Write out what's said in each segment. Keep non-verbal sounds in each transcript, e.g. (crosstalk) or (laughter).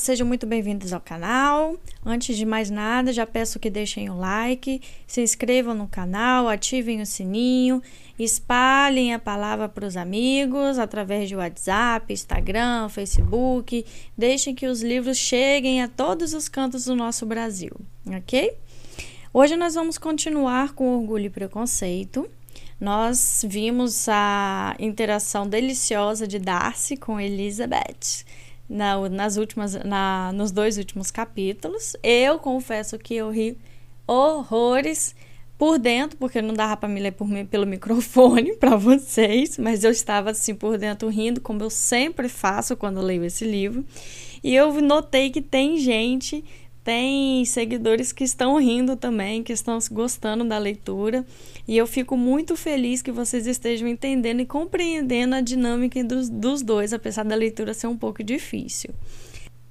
sejam muito bem-vindos ao canal. Antes de mais nada, já peço que deixem o like, se inscrevam no canal, ativem o sininho, espalhem a palavra para os amigos através de WhatsApp, Instagram, Facebook. Deixem que os livros cheguem a todos os cantos do nosso Brasil, ok? Hoje nós vamos continuar com Orgulho e Preconceito. Nós vimos a interação deliciosa de Darcy com Elizabeth na, nas últimas, na, nos dois últimos capítulos. Eu confesso que eu ri horrores por dentro, porque não dava para me ler por, pelo microfone (laughs) para vocês, mas eu estava assim por dentro rindo, como eu sempre faço quando leio esse livro. E eu notei que tem gente tem seguidores que estão rindo também, que estão gostando da leitura. E eu fico muito feliz que vocês estejam entendendo e compreendendo a dinâmica dos, dos dois, apesar da leitura ser um pouco difícil.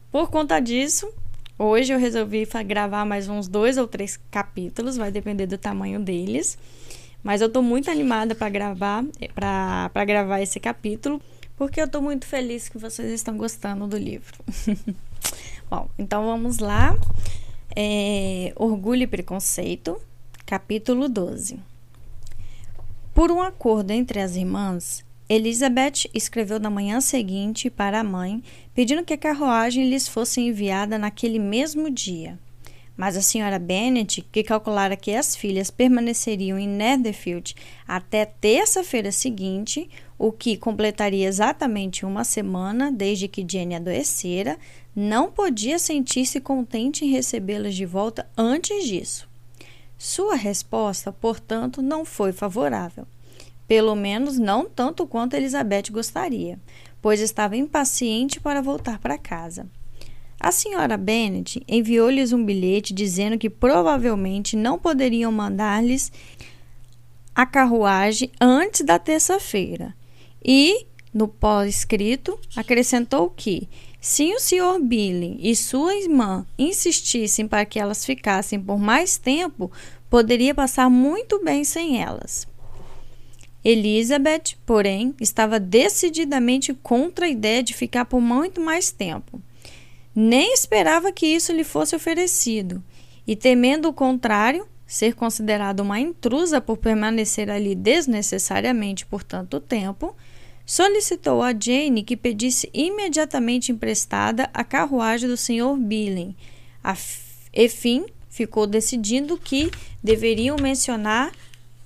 Por conta disso, hoje eu resolvi gravar mais uns dois ou três capítulos, vai depender do tamanho deles. Mas eu estou muito animada para gravar, para gravar esse capítulo, porque eu estou muito feliz que vocês estão gostando do livro. (laughs) Bom, então vamos lá. É, Orgulho e Preconceito, capítulo 12. Por um acordo entre as irmãs, Elizabeth escreveu na manhã seguinte para a mãe, pedindo que a carruagem lhes fosse enviada naquele mesmo dia. Mas a senhora Bennet, que calculara que as filhas permaneceriam em Netherfield até terça-feira seguinte, o que completaria exatamente uma semana desde que Jenny adoecera, não podia sentir-se contente em recebê-las de volta antes disso. Sua resposta, portanto, não foi favorável. Pelo menos não tanto quanto Elizabeth gostaria, pois estava impaciente para voltar para casa. A senhora Bennet enviou-lhes um bilhete dizendo que provavelmente não poderiam mandar-lhes a carruagem antes da terça-feira. E, no pós-escrito, acrescentou que se o Sr. Billy e sua irmã insistissem para que elas ficassem por mais tempo, poderia passar muito bem sem elas. Elizabeth, porém, estava decididamente contra a ideia de ficar por muito mais tempo. Nem esperava que isso lhe fosse oferecido, e temendo o contrário, ser considerada uma intrusa por permanecer ali desnecessariamente por tanto tempo, solicitou a Jane que pedisse imediatamente emprestada a carruagem do Sr. Billing. A Efim ficou decidindo que deveriam mencionar,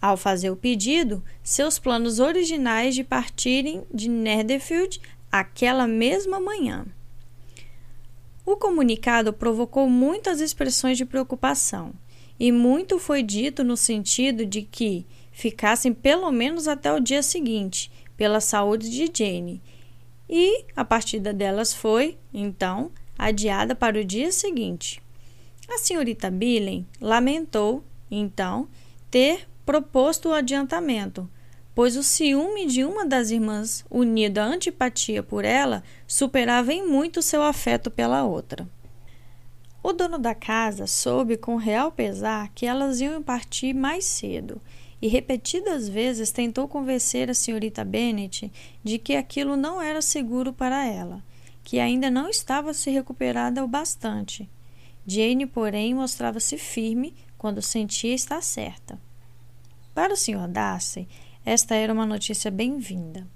ao fazer o pedido, seus planos originais de partirem de Netherfield aquela mesma manhã. O comunicado provocou muitas expressões de preocupação, e muito foi dito no sentido de que ficassem pelo menos até o dia seguinte pela saúde de Jane, e a partida delas foi, então, adiada para o dia seguinte. A senhorita Billen lamentou, então, ter proposto o adiantamento, pois o ciúme de uma das irmãs, unido à antipatia por ela, superava em muito seu afeto pela outra. O dono da casa soube com real pesar que elas iam partir mais cedo e repetidas vezes tentou convencer a senhorita Bennet de que aquilo não era seguro para ela, que ainda não estava se recuperada o bastante. Jane, porém, mostrava-se firme quando sentia estar certa. Para o Sr. Darcy, esta era uma notícia bem-vinda.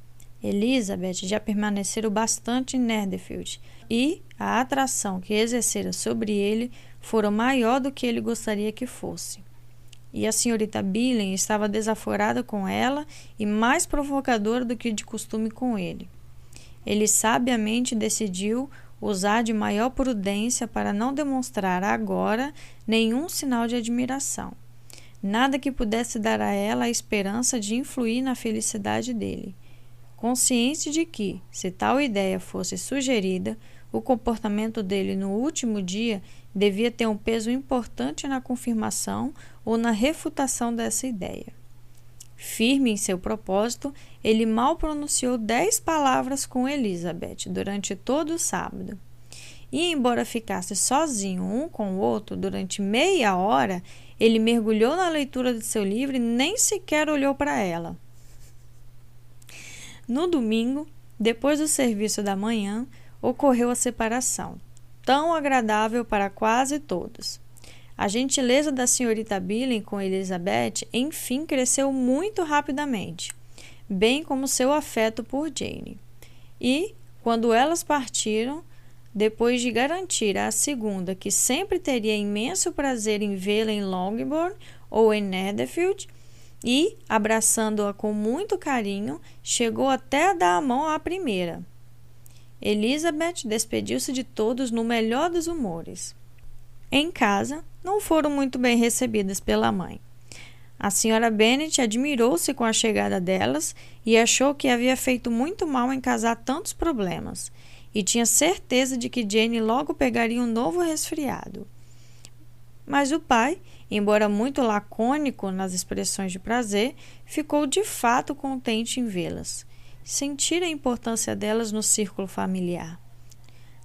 Elizabeth já permanecera bastante em Netherfield e a atração que exercera sobre ele fora maior do que ele gostaria que fosse e a senhorita Billen estava desaforada com ela e mais provocadora do que de costume com ele. Ele sabiamente decidiu usar de maior prudência para não demonstrar agora nenhum sinal de admiração, nada que pudesse dar a ela a esperança de influir na felicidade dele. Consciente de que, se tal ideia fosse sugerida, o comportamento dele no último dia devia ter um peso importante na confirmação ou na refutação dessa ideia. Firme em seu propósito, ele mal pronunciou dez palavras com Elizabeth durante todo o sábado. E, embora ficasse sozinho um com o outro durante meia hora, ele mergulhou na leitura de seu livro e nem sequer olhou para ela. No domingo, depois do serviço da manhã, ocorreu a separação. tão agradável para quase todos. A gentileza da senhorita Billing com Elizabeth enfim cresceu muito rapidamente, bem como seu afeto por Jane. E, quando elas partiram, depois de garantir à segunda que sempre teria imenso prazer em vê-la em Longbourn ou em Netherfield, e, abraçando-a com muito carinho, chegou até a dar a mão à primeira. Elizabeth despediu-se de todos no melhor dos humores. Em casa, não foram muito bem recebidas pela mãe. A senhora Bennet admirou-se com a chegada delas e achou que havia feito muito mal em casar tantos problemas, e tinha certeza de que Jane logo pegaria um novo resfriado. Mas o pai, embora muito lacônico nas expressões de prazer, ficou de fato contente em vê-las sentir a importância delas no círculo familiar.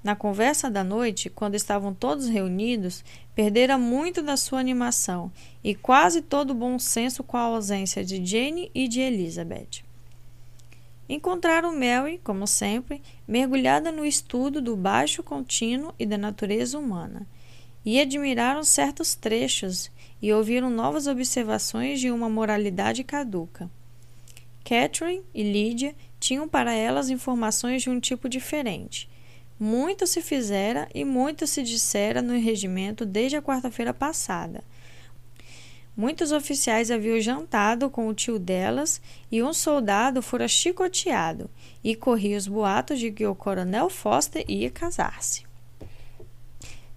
Na conversa da noite, quando estavam todos reunidos, perdera muito da sua animação e quase todo o bom senso com a ausência de Jane e de Elizabeth. Encontraram Mary, como sempre, mergulhada no estudo do baixo contínuo e da natureza humana, e admiraram certos trechos e ouviram novas observações de uma moralidade caduca. Catherine e Lydia tinham para elas informações de um tipo diferente. Muito se fizera e muito se dissera no regimento desde a quarta-feira passada. Muitos oficiais haviam jantado com o tio delas e um soldado fora chicoteado, e corria os boatos de que o coronel Foster ia casar-se.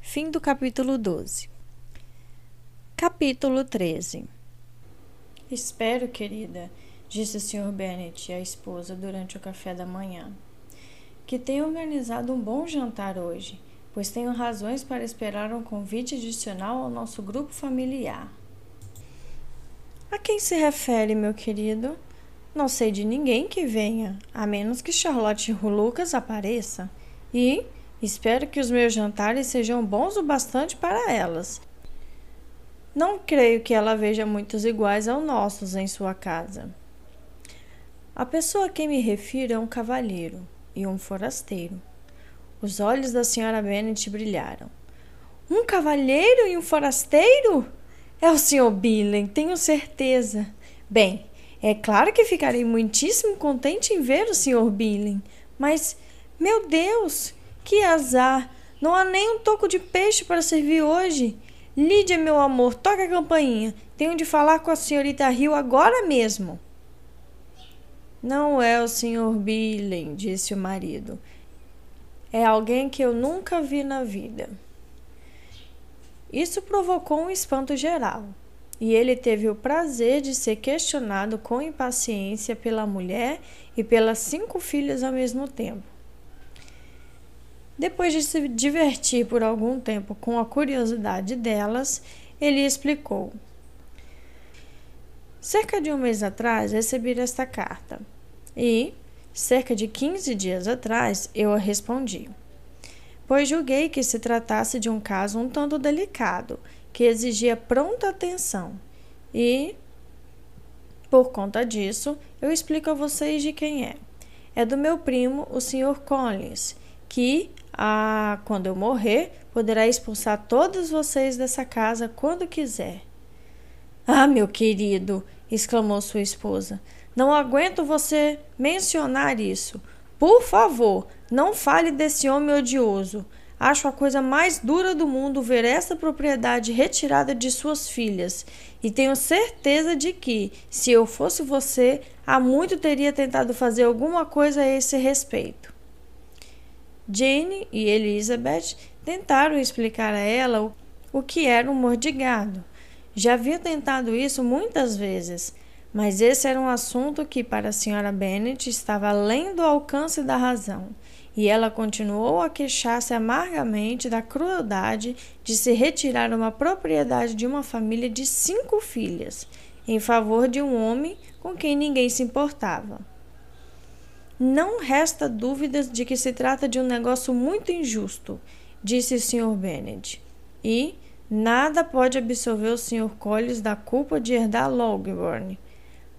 Fim do capítulo 12. Capítulo 13 Espero, querida, disse o Sr. Bennet à esposa durante o café da manhã. Que tenha organizado um bom jantar hoje, pois tenho razões para esperar um convite adicional ao nosso grupo familiar. A quem se refere, meu querido? Não sei de ninguém que venha, a menos que Charlotte Lucas apareça. E espero que os meus jantares sejam bons o bastante para elas. Não creio que ela veja muitos iguais aos nossos em sua casa. A pessoa a quem me refiro é um cavalheiro e um forasteiro. Os olhos da senhora Bennet brilharam. Um cavalheiro e um forasteiro? É o Sr. Billen, tenho certeza. Bem, é claro que ficarei muitíssimo contente em ver o Sr. Billen, mas, meu Deus, que azar! Não há nem um toco de peixe para servir hoje. Lídia, meu amor, toca a campainha. Tenho de falar com a senhorita Hill agora mesmo. Não é o Sr. Billen, disse o marido. É alguém que eu nunca vi na vida. Isso provocou um espanto geral, e ele teve o prazer de ser questionado com impaciência pela mulher e pelas cinco filhas ao mesmo tempo. Depois de se divertir por algum tempo com a curiosidade delas, ele explicou. Cerca de um mês atrás recebi esta carta. E, cerca de 15 dias atrás, eu a respondi, pois julguei que se tratasse de um caso um tanto delicado, que exigia pronta atenção. E, por conta disso, eu explico a vocês de quem é. É do meu primo, o Sr. Collins, que, ah, quando eu morrer, poderá expulsar todos vocês dessa casa quando quiser. Ah, meu querido, exclamou sua esposa, não aguento você mencionar isso. Por favor, não fale desse homem odioso. Acho a coisa mais dura do mundo ver essa propriedade retirada de suas filhas, e tenho certeza de que, se eu fosse você, há muito teria tentado fazer alguma coisa a esse respeito. Jane e Elizabeth tentaram explicar a ela o que era um mordigado. Já havia tentado isso muitas vezes, mas esse era um assunto que, para a senhora Bennet, estava além do alcance da razão, e ela continuou a queixar-se amargamente da crueldade de se retirar uma propriedade de uma família de cinco filhas, em favor de um homem com quem ninguém se importava. Não resta dúvidas de que se trata de um negócio muito injusto, disse o Sr. Bennet, e nada pode absolver o Sr. Collins da culpa de herdar Longbourn.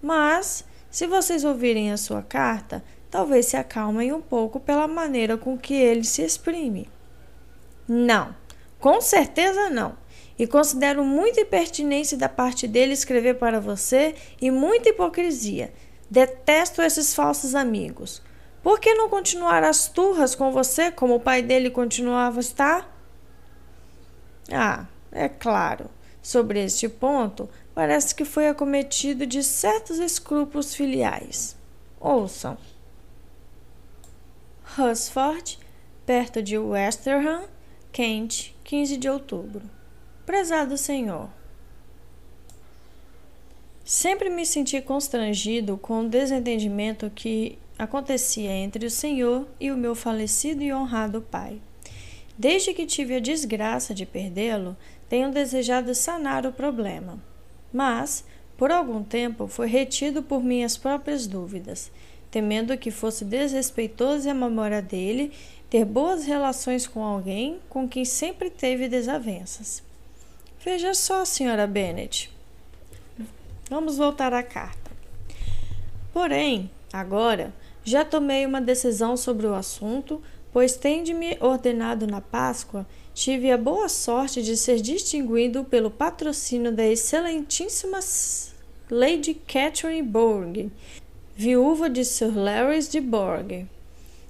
Mas, se vocês ouvirem a sua carta, talvez se acalmem um pouco pela maneira com que ele se exprime. Não, com certeza não. E considero muita impertinência da parte dele escrever para você e muita hipocrisia. Detesto esses falsos amigos. Por que não continuar as turras com você como o pai dele continuava a estar? Ah, é claro. Sobre este ponto, parece que foi acometido de certos escrúpulos filiais. Ouçam. Hursford, perto de Westerham, Kent, 15 de outubro. Prezado Senhor, sempre me senti constrangido com o desentendimento que acontecia entre o Senhor e o meu falecido e honrado pai. Desde que tive a desgraça de perdê-lo, tenho desejado sanar o problema. Mas, por algum tempo, foi retido por minhas próprias dúvidas, temendo que fosse desrespeitoso à memória dele ter boas relações com alguém com quem sempre teve desavenças. Veja só, senhora Bennet. Vamos voltar à carta. Porém, agora já tomei uma decisão sobre o assunto, pois tende-me ordenado na Páscoa, tive a boa sorte de ser distinguido pelo patrocínio da excelentíssima Lady Catherine Borg, viúva de Sir Larry de Borg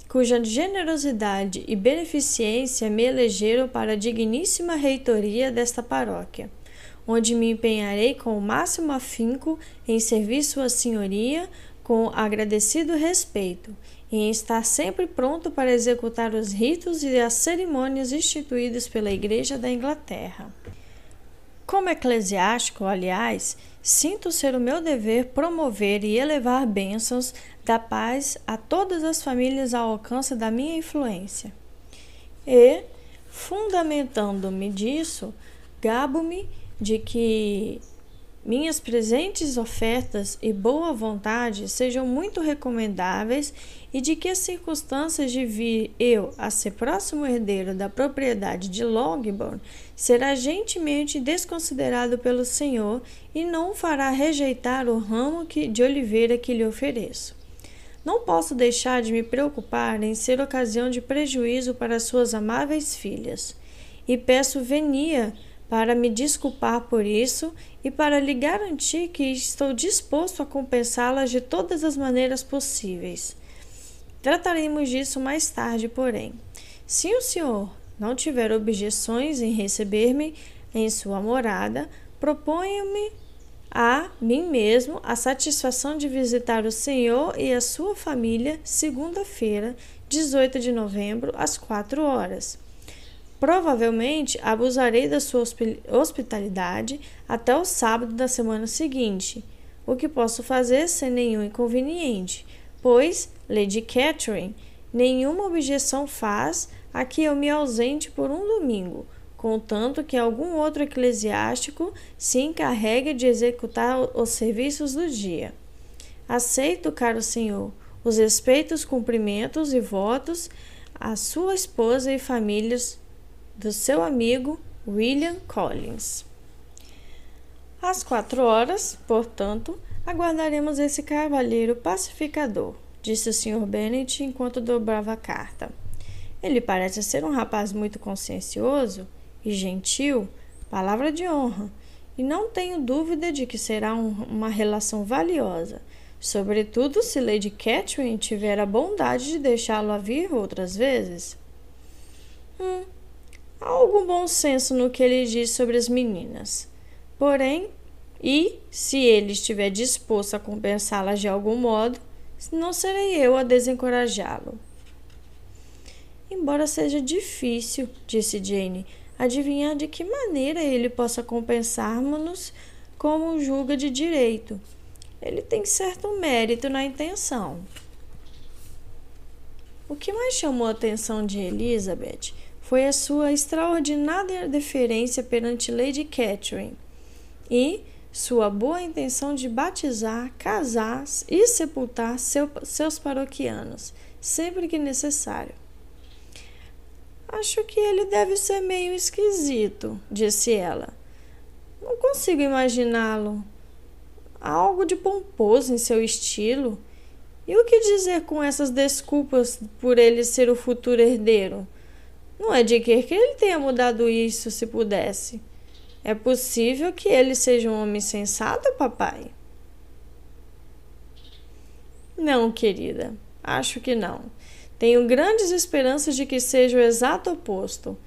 cuja generosidade e beneficência me elegeram para a digníssima reitoria desta paróquia, onde me empenharei com o máximo afinco em servir Sua Senhoria com agradecido respeito e estar sempre pronto para executar os ritos e as cerimônias instituídos pela Igreja da Inglaterra. Como eclesiástico, aliás, sinto ser o meu dever promover e elevar bênçãos da paz a todas as famílias ao alcance da minha influência. E, fundamentando-me disso, gabo-me de que minhas presentes ofertas e boa vontade sejam muito recomendáveis e de que as circunstâncias de vir eu a ser próximo herdeiro da propriedade de Longbourn será gentilmente desconsiderado pelo Senhor e não fará rejeitar o ramo que, de oliveira que lhe ofereço. Não posso deixar de me preocupar em ser ocasião de prejuízo para suas amáveis filhas, e peço venia para me desculpar por isso e para lhe garantir que estou disposto a compensá-las de todas as maneiras possíveis. Trataremos disso mais tarde, porém. Se o senhor não tiver objeções em receber-me em sua morada, proponho-me a mim mesmo a satisfação de visitar o senhor e a sua família segunda-feira, 18 de novembro, às quatro horas. Provavelmente abusarei da sua hospitalidade até o sábado da semana seguinte, o que posso fazer sem nenhum inconveniente, pois Lady Catherine nenhuma objeção faz a que eu me ausente por um domingo, contanto que algum outro eclesiástico se encarregue de executar os serviços do dia. Aceito, caro senhor, os respeitos, cumprimentos e votos à sua esposa e famílias do seu amigo William Collins. Às quatro horas, portanto, aguardaremos esse cavalheiro pacificador, disse o Sr. Bennet enquanto dobrava a carta. Ele parece ser um rapaz muito consciencioso e gentil, palavra de honra, e não tenho dúvida de que será um, uma relação valiosa, sobretudo se Lady Catherine tiver a bondade de deixá-lo vir outras vezes. Hum, Há algum bom senso no que ele diz sobre as meninas. Porém, e se ele estiver disposto a compensá-las de algum modo, não serei eu a desencorajá-lo. Embora seja difícil, disse Jane, adivinhar de que maneira ele possa compensar-nos como julga de direito. Ele tem certo mérito na intenção. O que mais chamou a atenção de Elizabeth foi a sua extraordinária deferência perante Lady Catherine e sua boa intenção de batizar, casar e sepultar seu, seus paroquianos, sempre que necessário. Acho que ele deve ser meio esquisito, disse ela. Não consigo imaginá-lo. Há algo de pomposo em seu estilo. E o que dizer com essas desculpas por ele ser o futuro herdeiro? Não é de que ele tenha mudado isso se pudesse. É possível que ele seja um homem sensato, papai? Não, querida, acho que não. Tenho grandes esperanças de que seja o exato oposto.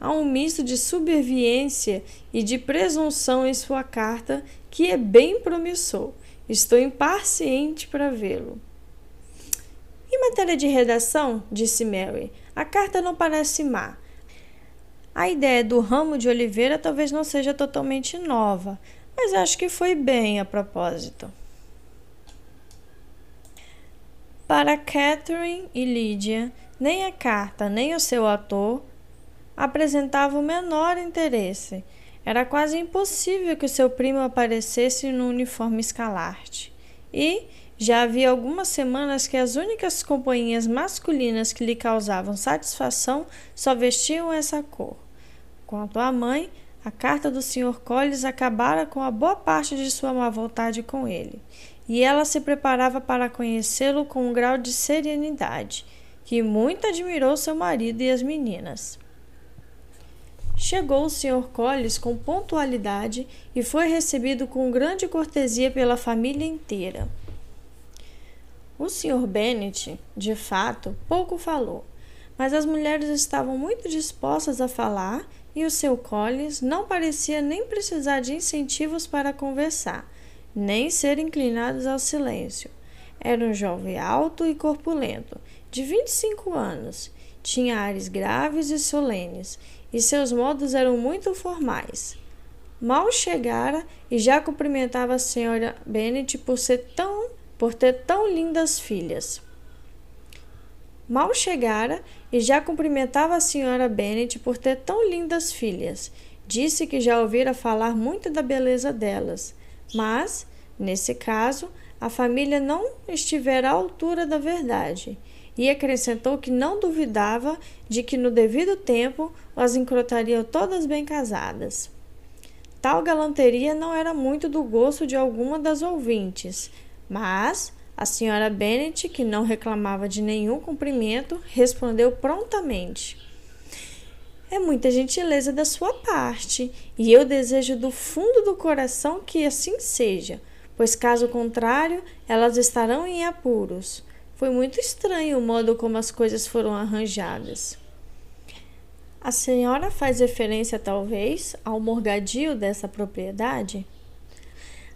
Há um misto de subserviência e de presunção em sua carta que é bem promissor. Estou impaciente para vê-lo. Em matéria de redação, disse Mary, a carta não parece má. A ideia do ramo de oliveira talvez não seja totalmente nova, mas acho que foi bem a propósito. Para Catherine e Lydia, nem a carta nem o seu ator apresentavam o menor interesse. Era quase impossível que o seu primo aparecesse no uniforme escalarte. E já havia algumas semanas que as únicas companhias masculinas que lhe causavam satisfação só vestiam essa cor. Quanto à mãe, a carta do Sr. Collins acabara com a boa parte de sua má vontade com ele, e ela se preparava para conhecê-lo com um grau de serenidade que muito admirou seu marido e as meninas. Chegou o Sr. Collins com pontualidade e foi recebido com grande cortesia pela família inteira. O Sr. Bennet, de fato, pouco falou, mas as mulheres estavam muito dispostas a falar e o seu Collins não parecia nem precisar de incentivos para conversar, nem ser inclinados ao silêncio. Era um jovem alto e corpulento, de 25 anos. Tinha ares graves e solenes, e seus modos eram muito formais. Mal chegara e já cumprimentava a senhora Bennet por ser tão por ter tão lindas filhas. Mal chegara e já cumprimentava a senhora Bennet por ter tão lindas filhas. Disse que já ouvira falar muito da beleza delas, mas, nesse caso, a família não estivera à altura da verdade, e acrescentou que não duvidava de que no devido tempo as encontrariam todas bem casadas. Tal galanteria não era muito do gosto de alguma das ouvintes, mas a senhora Bennet, que não reclamava de nenhum cumprimento, respondeu prontamente: É muita gentileza da sua parte, e eu desejo do fundo do coração que assim seja, pois caso contrário, elas estarão em apuros. Foi muito estranho o modo como as coisas foram arranjadas. A senhora faz referência, talvez, ao morgadio dessa propriedade?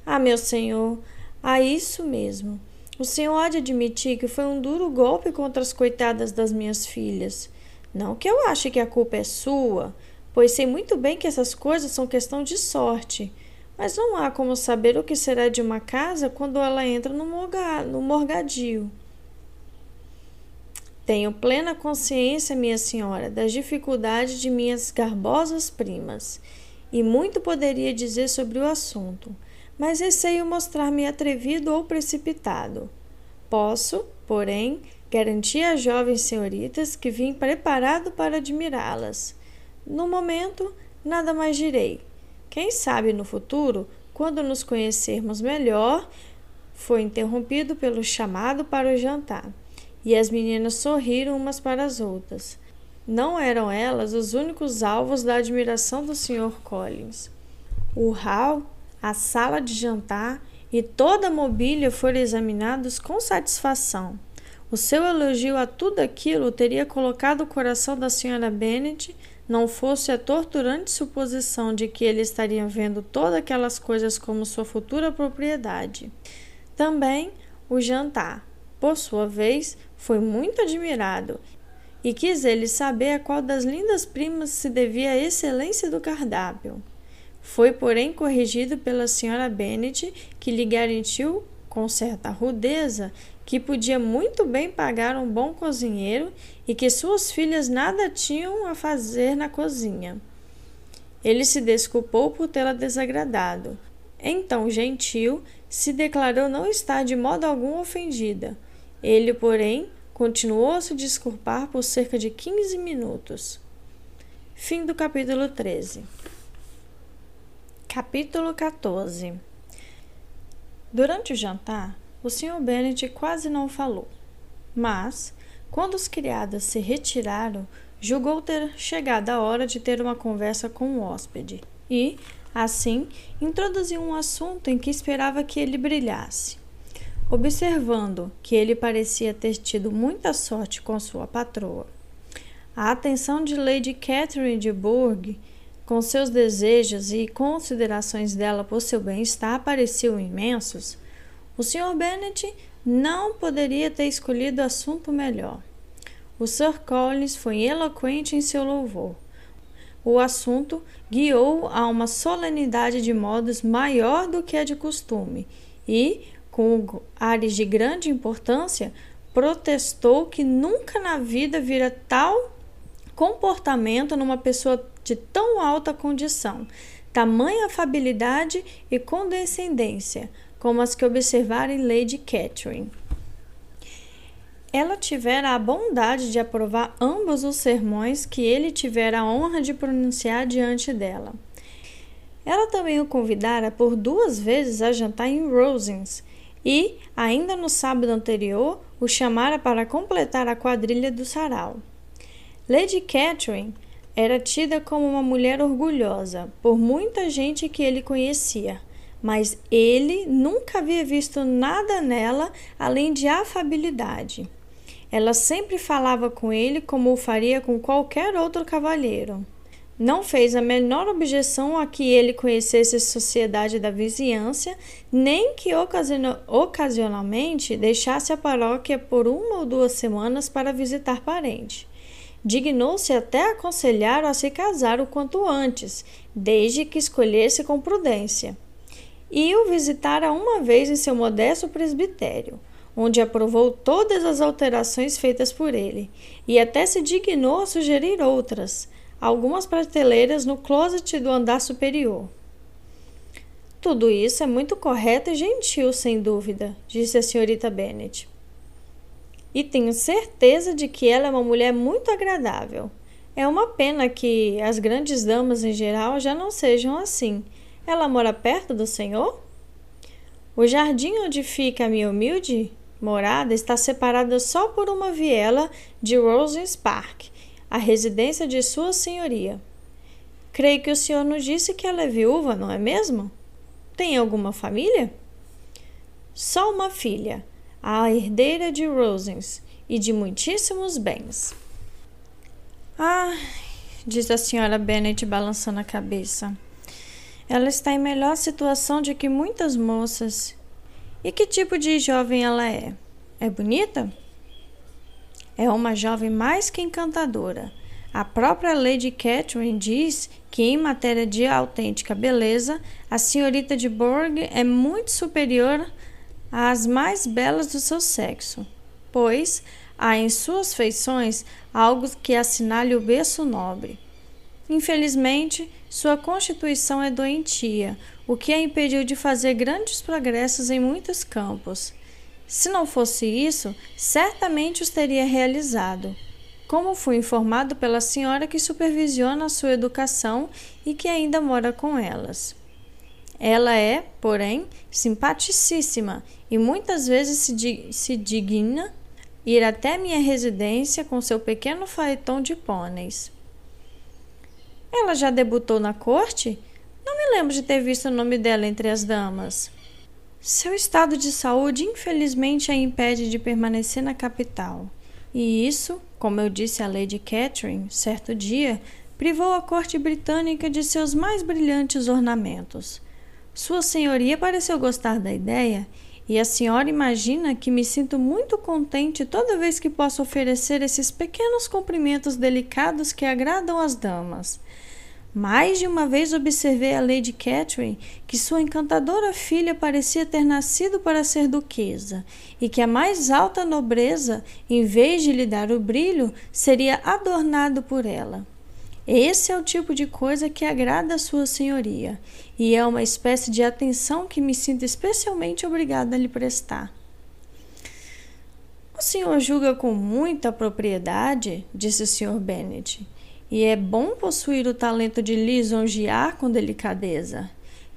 Ah, meu senhor, a isso mesmo. O senhor há de admitir que foi um duro golpe contra as coitadas das minhas filhas. Não que eu ache que a culpa é sua, pois sei muito bem que essas coisas são questão de sorte. Mas não há como saber o que será de uma casa quando ela entra no, morga, no morgadio. Tenho plena consciência, minha senhora, das dificuldades de minhas garbosas primas, e muito poderia dizer sobre o assunto mas receio mostrar-me atrevido ou precipitado. Posso, porém, garantir às jovens senhoritas que vim preparado para admirá-las. No momento, nada mais direi. Quem sabe no futuro, quando nos conhecermos melhor, foi interrompido pelo chamado para o jantar, e as meninas sorriram umas para as outras. Não eram elas os únicos alvos da admiração do Sr. Collins. O Hal a sala de jantar e toda a mobília foram examinados com satisfação. O seu elogio a tudo aquilo teria colocado o coração da senhora Bennet, não fosse a torturante suposição de que ele estaria vendo todas aquelas coisas como sua futura propriedade. Também o jantar, por sua vez, foi muito admirado e quis ele saber a qual das lindas primas se devia a excelência do cardápio. Foi, porém, corrigido pela senhora Bennet, que lhe garantiu, com certa rudeza, que podia muito bem pagar um bom cozinheiro e que suas filhas nada tinham a fazer na cozinha. Ele se desculpou por tê-la desagradado. Então, gentil, se declarou não estar de modo algum ofendida. Ele, porém, continuou a se desculpar por cerca de quinze minutos. Fim do capítulo 13. Capítulo 14 Durante o jantar, o Sr. Bennet quase não falou, mas, quando os criados se retiraram, julgou ter chegado a hora de ter uma conversa com o hóspede e, assim, introduziu um assunto em que esperava que ele brilhasse. Observando que ele parecia ter tido muita sorte com sua patroa, a atenção de Lady Catherine de Bourgh, com seus desejos e considerações dela por seu bem-estar, pareciam imensos. O Sr. Bennet não poderia ter escolhido assunto melhor. O Sir Collins foi eloquente em seu louvor. O assunto guiou a uma solenidade de modos maior do que a de costume e, com ares de grande importância, protestou que nunca na vida vira tal comportamento numa pessoa de tão alta condição, tamanha afabilidade e condescendência como as que observara em Lady Catherine. Ela tivera a bondade de aprovar ambos os sermões que ele tivera a honra de pronunciar diante dela. Ela também o convidara por duas vezes a jantar em Rosings e, ainda no sábado anterior, o chamara para completar a quadrilha do sarau. Lady Catherine era tida como uma mulher orgulhosa por muita gente que ele conhecia, mas ele nunca havia visto nada nela além de afabilidade. Ela sempre falava com ele como o faria com qualquer outro cavalheiro. Não fez a menor objeção a que ele conhecesse a sociedade da vizinhança, nem que ocasionalmente deixasse a paróquia por uma ou duas semanas para visitar parente. Dignou-se até aconselhar a se casar o quanto antes, desde que escolhesse com prudência. E o visitara uma vez em seu modesto presbitério onde aprovou todas as alterações feitas por ele, e até se dignou a sugerir outras, algumas prateleiras no closet do andar superior. Tudo isso é muito correto e gentil, sem dúvida, disse a senhorita Bennet. E tenho certeza de que ela é uma mulher muito agradável. É uma pena que as grandes damas em geral já não sejam assim. Ela mora perto do senhor? O jardim onde fica a minha humilde morada está separada só por uma viela de Rosens Park, a residência de Sua Senhoria. Creio que o senhor nos disse que ela é viúva, não é mesmo? Tem alguma família? Só uma filha, a herdeira de Rosens e de muitíssimos bens. Ah, diz a senhora Bennet balançando a cabeça. Ela está em melhor situação de que muitas moças e que tipo de jovem ela é? É bonita? É uma jovem mais que encantadora. A própria Lady Catherine diz que, em matéria de autêntica beleza, a senhorita de Borg é muito superior às mais belas do seu sexo, pois há em suas feições algo que assinale o berço nobre. Infelizmente, sua constituição é doentia, o que a impediu de fazer grandes progressos em muitos campos. Se não fosse isso, certamente os teria realizado. Como fui informado pela senhora que supervisiona a sua educação e que ainda mora com elas. Ela é, porém, simpaticíssima e muitas vezes se, di se digna ir até minha residência com seu pequeno faeton de pôneis. Ela já debutou na corte? Não me lembro de ter visto o nome dela entre as damas. Seu estado de saúde infelizmente a impede de permanecer na capital. E isso, como eu disse a Lady Catherine certo dia, privou a corte britânica de seus mais brilhantes ornamentos. Sua senhoria pareceu gostar da ideia, e a senhora imagina que me sinto muito contente toda vez que posso oferecer esses pequenos cumprimentos delicados que agradam as damas. Mais de uma vez observei a Lady Catherine que sua encantadora filha parecia ter nascido para ser duquesa e que a mais alta nobreza, em vez de lhe dar o brilho, seria adornado por ela. Esse é o tipo de coisa que agrada a Sua Senhoria e é uma espécie de atenção que me sinto especialmente obrigada a lhe prestar. O senhor julga com muita propriedade, disse o Sr. Bennet e é bom possuir o talento de lisonjear com delicadeza.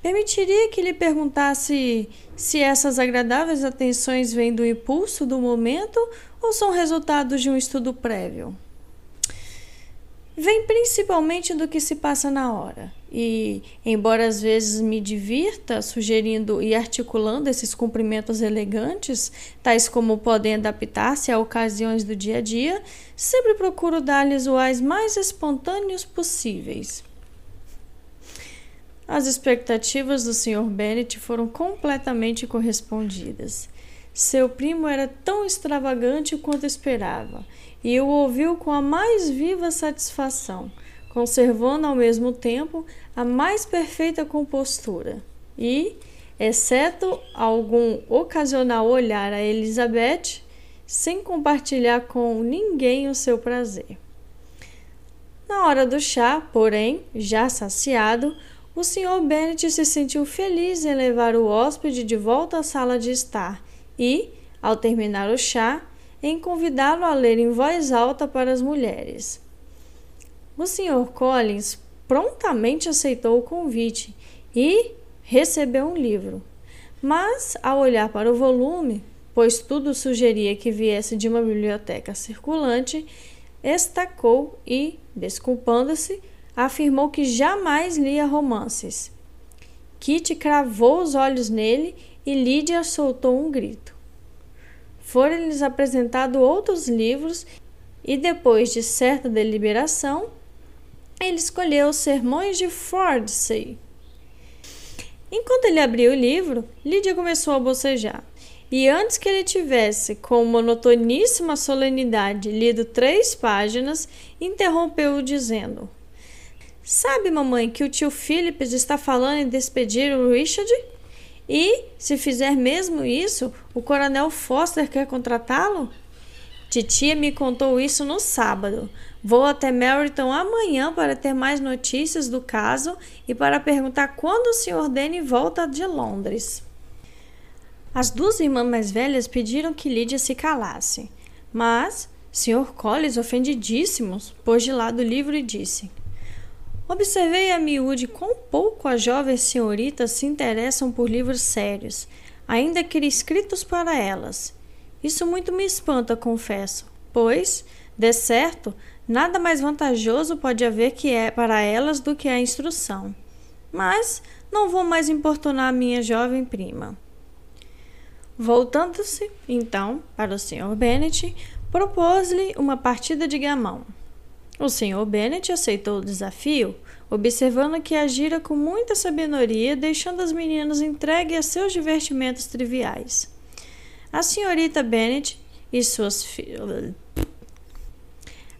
Permitiria que lhe perguntasse se essas agradáveis atenções vêm do impulso do momento ou são resultados de um estudo prévio. Vem principalmente do que se passa na hora. E, embora às vezes me divirta sugerindo e articulando esses cumprimentos elegantes, tais como podem adaptar-se a ocasiões do dia a dia, sempre procuro dar-lhes o ais mais espontâneos possíveis. As expectativas do Sr. Bennet foram completamente correspondidas. Seu primo era tão extravagante quanto esperava, e o ouviu com a mais viva satisfação conservando ao mesmo tempo a mais perfeita compostura e, exceto algum ocasional olhar a Elizabeth, sem compartilhar com ninguém o seu prazer. Na hora do chá, porém, já saciado, o Sr. Bennet se sentiu feliz em levar o hóspede de volta à sala de estar e, ao terminar o chá, em convidá-lo a ler em voz alta para as mulheres. O Sr. Collins prontamente aceitou o convite e recebeu um livro. Mas, ao olhar para o volume, pois tudo sugeria que viesse de uma biblioteca circulante, estacou e, desculpando-se, afirmou que jamais lia romances. Kitty cravou os olhos nele e Lydia soltou um grito. Foram-lhes apresentados outros livros e, depois de certa deliberação, ele escolheu os sermões de Fordsey. Enquanto ele abriu o livro, Lídia começou a bocejar. E antes que ele tivesse, com monotoníssima solenidade, lido três páginas, interrompeu-o dizendo: Sabe, mamãe, que o tio Phillips está falando em despedir o Richard? E, se fizer mesmo isso, o coronel Foster quer contratá-lo? Titia me contou isso no sábado. Vou até Meryton amanhã para ter mais notícias do caso e para perguntar quando o Sr. Denny volta de Londres. As duas irmãs mais velhas pediram que Lídia se calasse, mas Sr. Collins, ofendidíssimos, pôs de lado o livro e disse: Observei a miúde quão pouco as jovens senhoritas se interessam por livros sérios, ainda que escritos para elas. Isso muito me espanta, confesso, pois, de certo, nada mais vantajoso pode haver que é para elas do que a instrução. Mas não vou mais importunar minha jovem prima. Voltando-se, então, para o Sr. Bennet, propôs-lhe uma partida de gamão. O Sr. Bennet aceitou o desafio, observando que agira com muita sabedoria, deixando as meninas entregues a seus divertimentos triviais. A senhorita Bennet e suas filhas.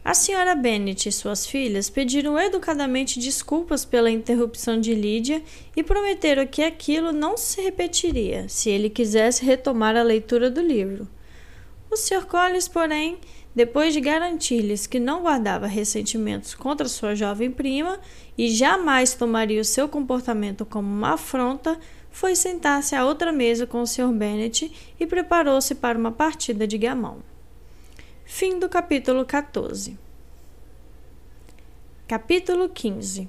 A senhora Bennet e suas filhas pediram educadamente desculpas pela interrupção de Lídia e prometeram que aquilo não se repetiria se ele quisesse retomar a leitura do livro. O Sr. Collins, porém, depois de garantir-lhes que não guardava ressentimentos contra sua jovem prima e jamais tomaria o seu comportamento como uma afronta, foi sentar-se à outra mesa com o Sr. Bennet e preparou-se para uma partida de gamão. Fim do capítulo 14. Capítulo 15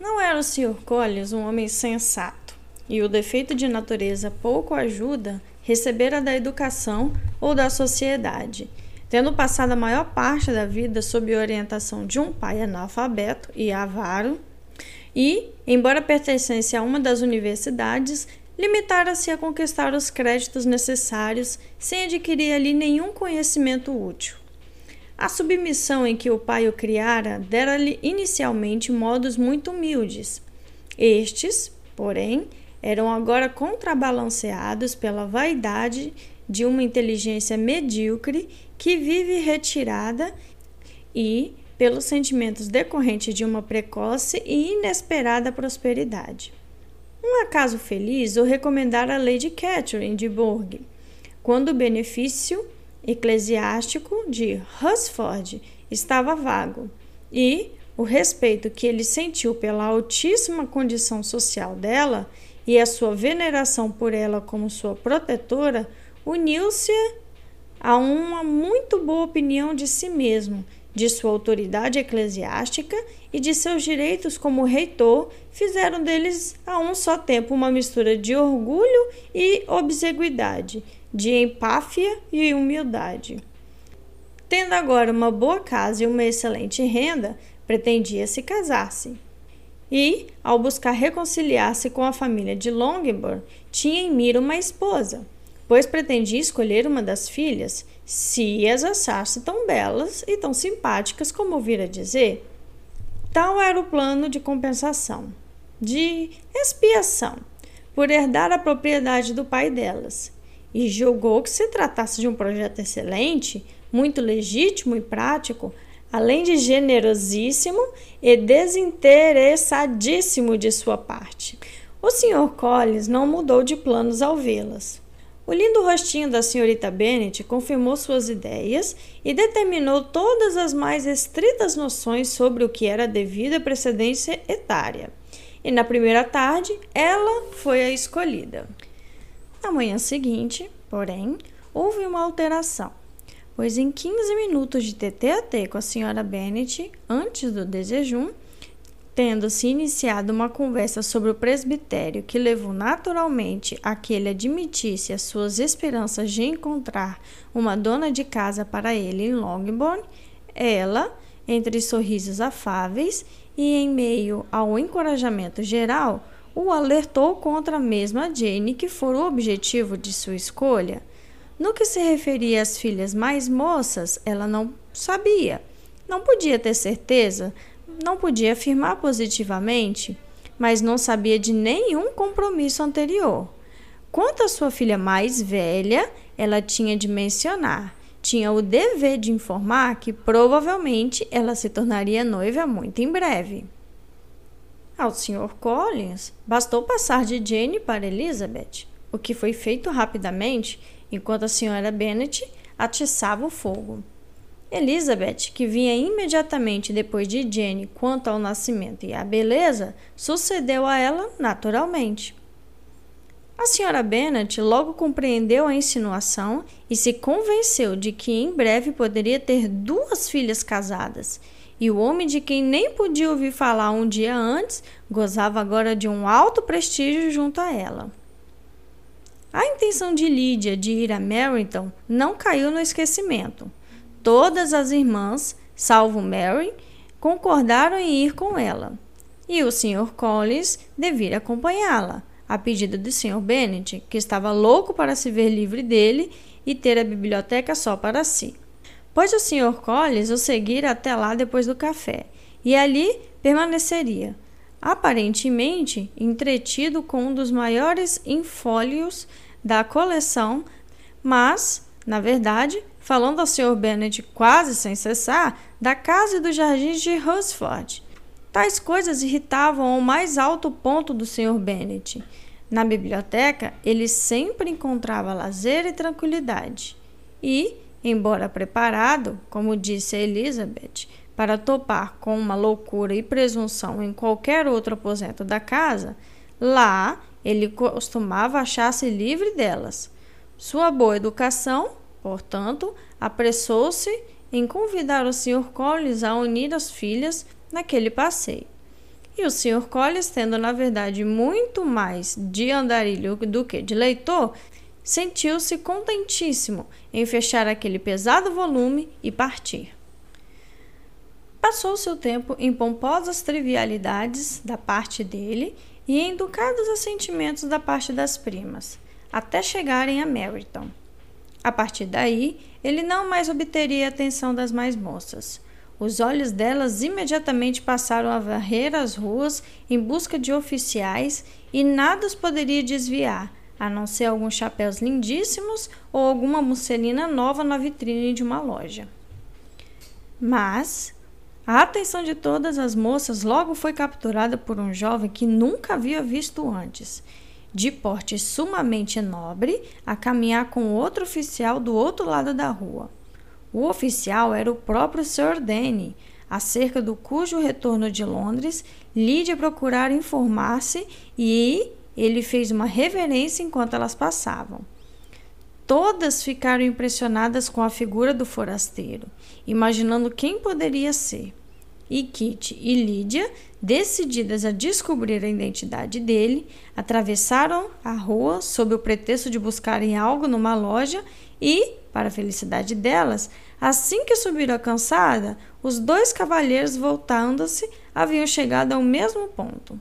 Não era o Sr. Collins um homem sensato, e o defeito de natureza pouco ajuda recebera da educação ou da sociedade, tendo passado a maior parte da vida sob orientação de um pai analfabeto e avaro, e, embora pertencesse a uma das universidades, limitara-se a conquistar os créditos necessários sem adquirir ali nenhum conhecimento útil. A submissão em que o pai o criara dera-lhe inicialmente modos muito humildes. Estes, porém, eram agora contrabalanceados pela vaidade de uma inteligência medíocre que vive retirada e pelos sentimentos decorrentes de uma precoce e inesperada prosperidade. Um acaso feliz o recomendara a Lady Catherine de Bourgh, quando o benefício eclesiástico de Hunsford estava vago, e o respeito que ele sentiu pela altíssima condição social dela e a sua veneração por ela como sua protetora uniu-se a uma muito boa opinião de si mesmo de sua autoridade eclesiástica e de seus direitos como reitor, fizeram deles a um só tempo uma mistura de orgulho e obseguidade, de empáfia e humildade. Tendo agora uma boa casa e uma excelente renda, pretendia se casar-se. E, ao buscar reconciliar-se com a família de Longbourn, tinha em mira uma esposa, pois pretendia escolher uma das filhas, se as achasse tão belas e tão simpáticas como ouvira dizer. Tal era o plano de compensação, de expiação, por herdar a propriedade do pai delas, e julgou que se tratasse de um projeto excelente, muito legítimo e prático, além de generosíssimo e desinteressadíssimo de sua parte. O Sr. Collins não mudou de planos ao vê-las. O lindo rostinho da senhorita Bennet confirmou suas ideias e determinou todas as mais estritas noções sobre o que era a devida precedência etária. E na primeira tarde, ela foi a escolhida. Na manhã seguinte, porém, houve uma alteração pois em 15 minutos de TT a T com a senhora Bennet, antes do desejum, tendo-se iniciado uma conversa sobre o presbitério que levou naturalmente a que ele admitisse as suas esperanças de encontrar uma dona de casa para ele em Longbourn, ela, entre sorrisos afáveis e em meio ao encorajamento geral, o alertou contra a mesma Jane que fora o objetivo de sua escolha. No que se referia às filhas mais moças, ela não sabia. Não podia ter certeza, não podia afirmar positivamente, mas não sabia de nenhum compromisso anterior. Quanto à sua filha mais velha, ela tinha de mencionar, tinha o dever de informar que provavelmente ela se tornaria noiva muito em breve. Ao Sr. Collins, bastou passar de Jane para Elizabeth, o que foi feito rapidamente enquanto a senhora Bennet atiçava o fogo. Elizabeth, que vinha imediatamente depois de Jenny quanto ao nascimento e à beleza, sucedeu a ela naturalmente. A senhora Bennet logo compreendeu a insinuação e se convenceu de que em breve poderia ter duas filhas casadas, e o homem de quem nem podia ouvir falar um dia antes gozava agora de um alto prestígio junto a ela. A intenção de Lídia de ir a Meryton não caiu no esquecimento. Todas as irmãs, salvo Mary, concordaram em ir com ela, e o Sr. Collins devia acompanhá-la, a pedido do Sr. Bennet, que estava louco para se ver livre dele e ter a biblioteca só para si. Pois o Sr. Collins o seguira até lá depois do café, e ali permaneceria, aparentemente entretido com um dos maiores infólios da coleção, mas, na verdade, falando ao Sr. Bennet quase sem cessar da casa e dos jardins de Rosford. Tais coisas irritavam ao mais alto ponto do Sr. Bennet. Na biblioteca, ele sempre encontrava lazer e tranquilidade. E, embora preparado, como disse a Elizabeth, para topar com uma loucura e presunção em qualquer outro aposento da casa, lá ele costumava achar-se livre delas. Sua boa educação, portanto, apressou-se em convidar o Sr. Collins a unir as filhas naquele passeio. E o Sr. Collins, tendo na verdade muito mais de andarilho do que de leitor, sentiu-se contentíssimo em fechar aquele pesado volume e partir. Passou seu tempo em pomposas trivialidades da parte dele e em educados assentimentos da parte das primas, até chegarem a Meryton. A partir daí, ele não mais obteria a atenção das mais moças. Os olhos delas imediatamente passaram a varrer as ruas em busca de oficiais e nada os poderia desviar, a não ser alguns chapéus lindíssimos ou alguma musselina nova na vitrine de uma loja. Mas, a atenção de todas as moças logo foi capturada por um jovem que nunca havia visto antes, de porte sumamente nobre, a caminhar com outro oficial do outro lado da rua. O oficial era o próprio Sir Danny, acerca do cujo retorno de Londres Lídia procurara informar-se e ele fez uma reverência enquanto elas passavam. Todas ficaram impressionadas com a figura do forasteiro, imaginando quem poderia ser e Kitty e Lídia, decididas a descobrir a identidade dele, atravessaram a rua sob o pretexto de buscarem algo numa loja e, para a felicidade delas, Assim que subiram a cansada, os dois cavalheiros, voltando-se, haviam chegado ao mesmo ponto.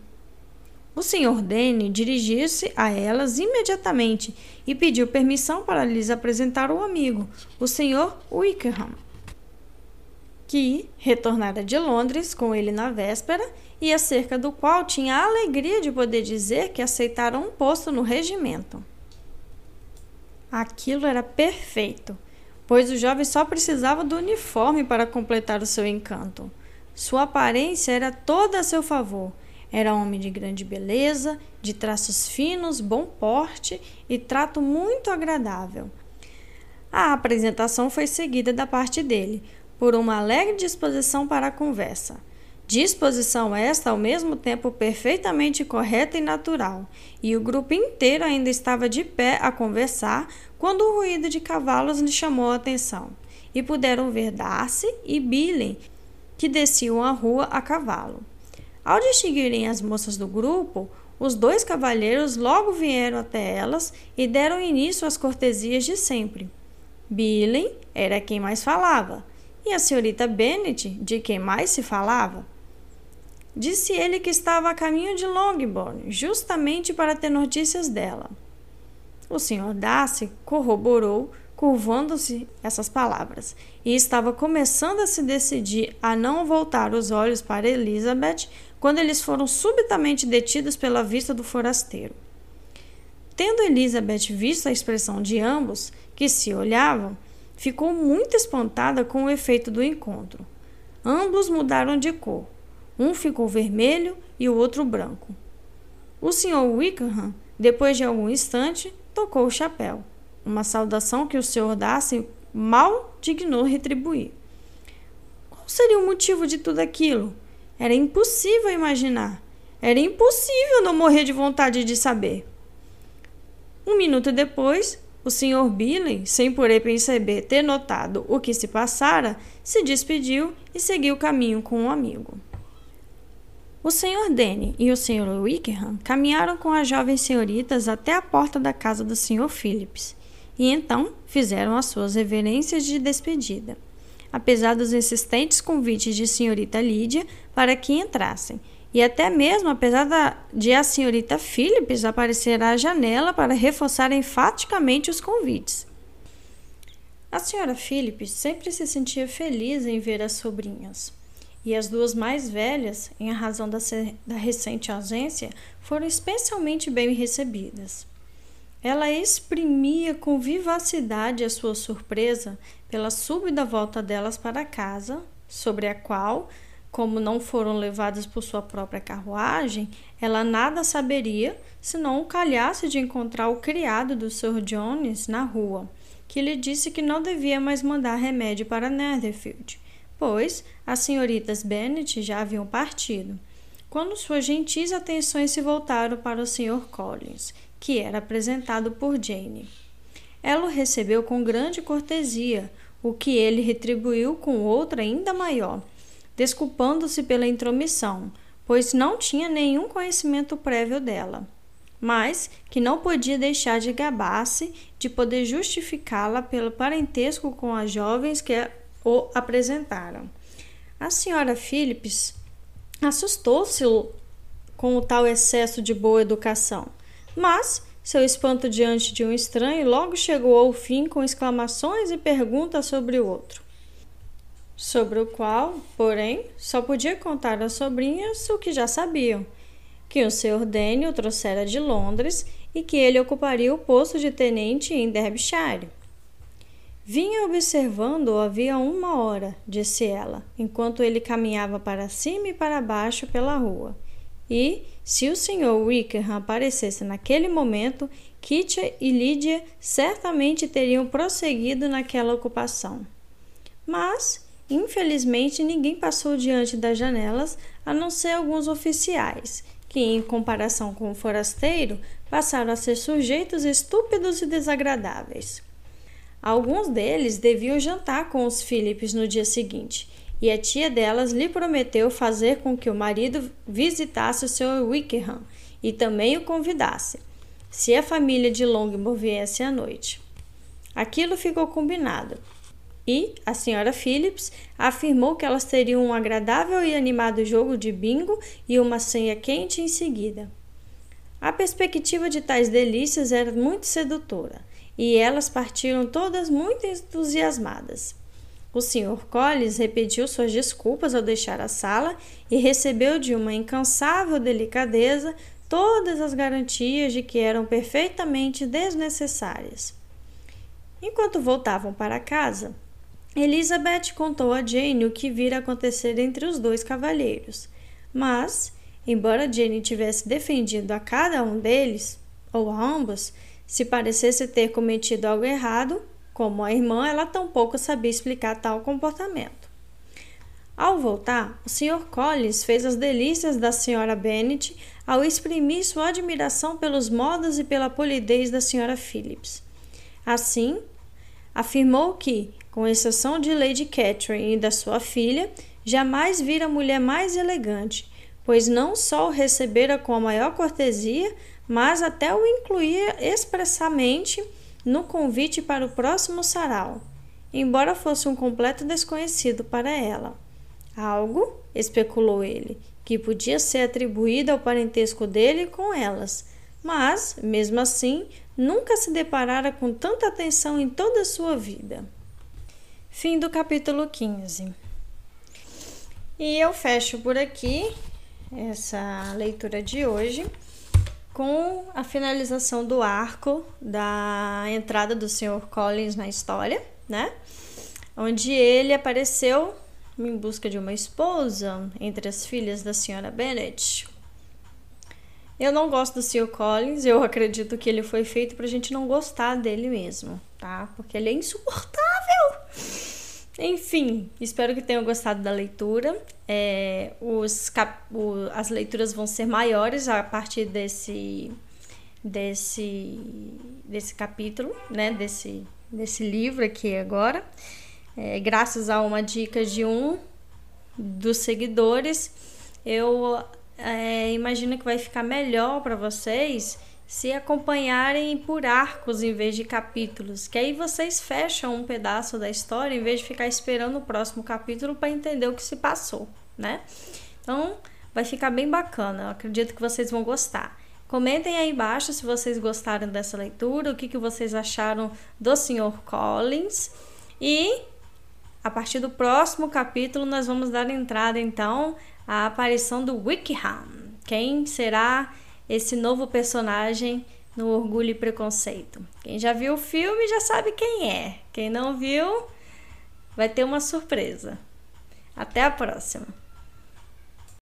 O senhor Dene dirigiu-se a elas imediatamente e pediu permissão para lhes apresentar o amigo, o senhor Wickham, que retornara de Londres com ele na véspera e acerca do qual tinha a alegria de poder dizer que aceitara um posto no regimento. Aquilo era perfeito, pois o jovem só precisava do uniforme para completar o seu encanto. Sua aparência era toda a seu favor. Era homem de grande beleza, de traços finos, bom porte e trato muito agradável. A apresentação foi seguida da parte dele, por uma alegre disposição para a conversa. Disposição esta ao mesmo tempo perfeitamente correta e natural, e o grupo inteiro ainda estava de pé a conversar quando o ruído de cavalos lhe chamou a atenção, e puderam ver Darcy e Billy, que desciam a rua a cavalo. Ao distinguirem as moças do grupo, os dois cavalheiros logo vieram até elas e deram início às cortesias de sempre. Billy era quem mais falava, e a senhorita Bennet, de quem mais se falava. Disse ele que estava a caminho de Longbourn, justamente para ter notícias dela. O senhor Darcy corroborou, curvando-se essas palavras, e estava começando a se decidir a não voltar os olhos para Elizabeth quando eles foram subitamente detidos pela vista do forasteiro. Tendo Elizabeth visto a expressão de ambos, que se olhavam, ficou muito espantada com o efeito do encontro. Ambos mudaram de cor um ficou vermelho e o outro branco. O Sr. Wickham, depois de algum instante, tocou o chapéu, uma saudação que o Sr. Darcy mal dignou retribuir. Qual seria o motivo de tudo aquilo? Era impossível imaginar. Era impossível não morrer de vontade de saber. Um minuto depois, o Sr. Billy, sem por aí perceber ter notado o que se passara, se despediu e seguiu o caminho com um amigo. O Sr. Denny e o Sr. Wickham caminharam com as jovens senhoritas até a porta da casa do Sr. Phillips e então fizeram as suas reverências de despedida, apesar dos insistentes convites de senhorita Lídia para que entrassem, e até mesmo apesar da, de a senhorita Phillips aparecer à janela para reforçar enfaticamente os convites. A senhora Phillips sempre se sentia feliz em ver as sobrinhas e as duas mais velhas, em razão da, da recente ausência, foram especialmente bem recebidas. Ela exprimia com vivacidade a sua surpresa pela súbita volta delas para casa, sobre a qual, como não foram levadas por sua própria carruagem, ela nada saberia se não calhasse de encontrar o criado do Sr. Jones na rua, que lhe disse que não devia mais mandar remédio para Netherfield, pois as senhoritas Bennet já haviam partido, quando suas gentis atenções se voltaram para o Sr. Collins, que era apresentado por Jane. Ela o recebeu com grande cortesia, o que ele retribuiu com outra ainda maior, desculpando-se pela intromissão, pois não tinha nenhum conhecimento prévio dela, mas que não podia deixar de gabar-se de poder justificá-la pelo parentesco com as jovens que o apresentaram. A senhora Phillips assustou-se com o tal excesso de boa educação, mas seu espanto diante de um estranho logo chegou ao fim com exclamações e perguntas sobre o outro, sobre o qual, porém, só podia contar às sobrinhas o que já sabiam, que o Sr. Daniel trouxera de Londres e que ele ocuparia o posto de tenente em Derbyshire. Vinha observando-o havia uma hora, disse ela, enquanto ele caminhava para cima e para baixo pela rua. E, se o Sr. Wickham aparecesse naquele momento, Kitty e Lydia certamente teriam prosseguido naquela ocupação. Mas, infelizmente, ninguém passou diante das janelas, a não ser alguns oficiais, que, em comparação com o forasteiro, passaram a ser sujeitos estúpidos e desagradáveis. Alguns deles deviam jantar com os Philips no dia seguinte, e a tia delas lhe prometeu fazer com que o marido visitasse o Sr. Wickham e também o convidasse, se a família de Longmore viesse à noite. Aquilo ficou combinado. E a senhora Phillips afirmou que elas teriam um agradável e animado jogo de bingo e uma ceia quente em seguida. A perspectiva de tais delícias era muito sedutora e elas partiram todas muito entusiasmadas. O Sr. Collins repetiu suas desculpas ao deixar a sala e recebeu de uma incansável delicadeza todas as garantias de que eram perfeitamente desnecessárias. Enquanto voltavam para casa, Elizabeth contou a Jane o que vira acontecer entre os dois cavalheiros, mas, embora Jane tivesse defendido a cada um deles, ou a ambos, se parecesse ter cometido algo errado, como a irmã, ela tampouco sabia explicar tal comportamento. Ao voltar, o Sr. Collins fez as delícias da Sra. Bennet ao exprimir sua admiração pelos modos e pela polidez da Sra. Phillips. Assim, afirmou que, com exceção de Lady Catherine e da sua filha, jamais vira mulher mais elegante, pois não só o recebera com a maior cortesia, mas até o incluía expressamente no convite para o próximo sarau, embora fosse um completo desconhecido para ela. Algo, especulou ele, que podia ser atribuído ao parentesco dele com elas, mas, mesmo assim, nunca se deparara com tanta atenção em toda a sua vida. Fim do capítulo 15. E eu fecho por aqui essa leitura de hoje com a finalização do arco da entrada do Sr. Collins na história, né? Onde ele apareceu em busca de uma esposa entre as filhas da senhora Bennet. Eu não gosto do Sr. Collins, eu acredito que ele foi feito pra gente não gostar dele mesmo, tá? Porque ele é insuportável. Enfim, espero que tenham gostado da leitura. É, os cap... o, as leituras vão ser maiores a partir desse, desse, desse capítulo, né? Desse, desse livro aqui agora. É, graças a uma dica de um dos seguidores, eu é, imagino que vai ficar melhor para vocês se acompanharem por arcos em vez de capítulos, que aí vocês fecham um pedaço da história em vez de ficar esperando o próximo capítulo para entender o que se passou, né? Então, vai ficar bem bacana. Eu acredito que vocês vão gostar. Comentem aí embaixo se vocês gostaram dessa leitura, o que, que vocês acharam do Sr. Collins. E a partir do próximo capítulo nós vamos dar entrada então à aparição do Wickham. Quem será esse novo personagem no Orgulho e Preconceito. Quem já viu o filme já sabe quem é. Quem não viu, vai ter uma surpresa. Até a próxima!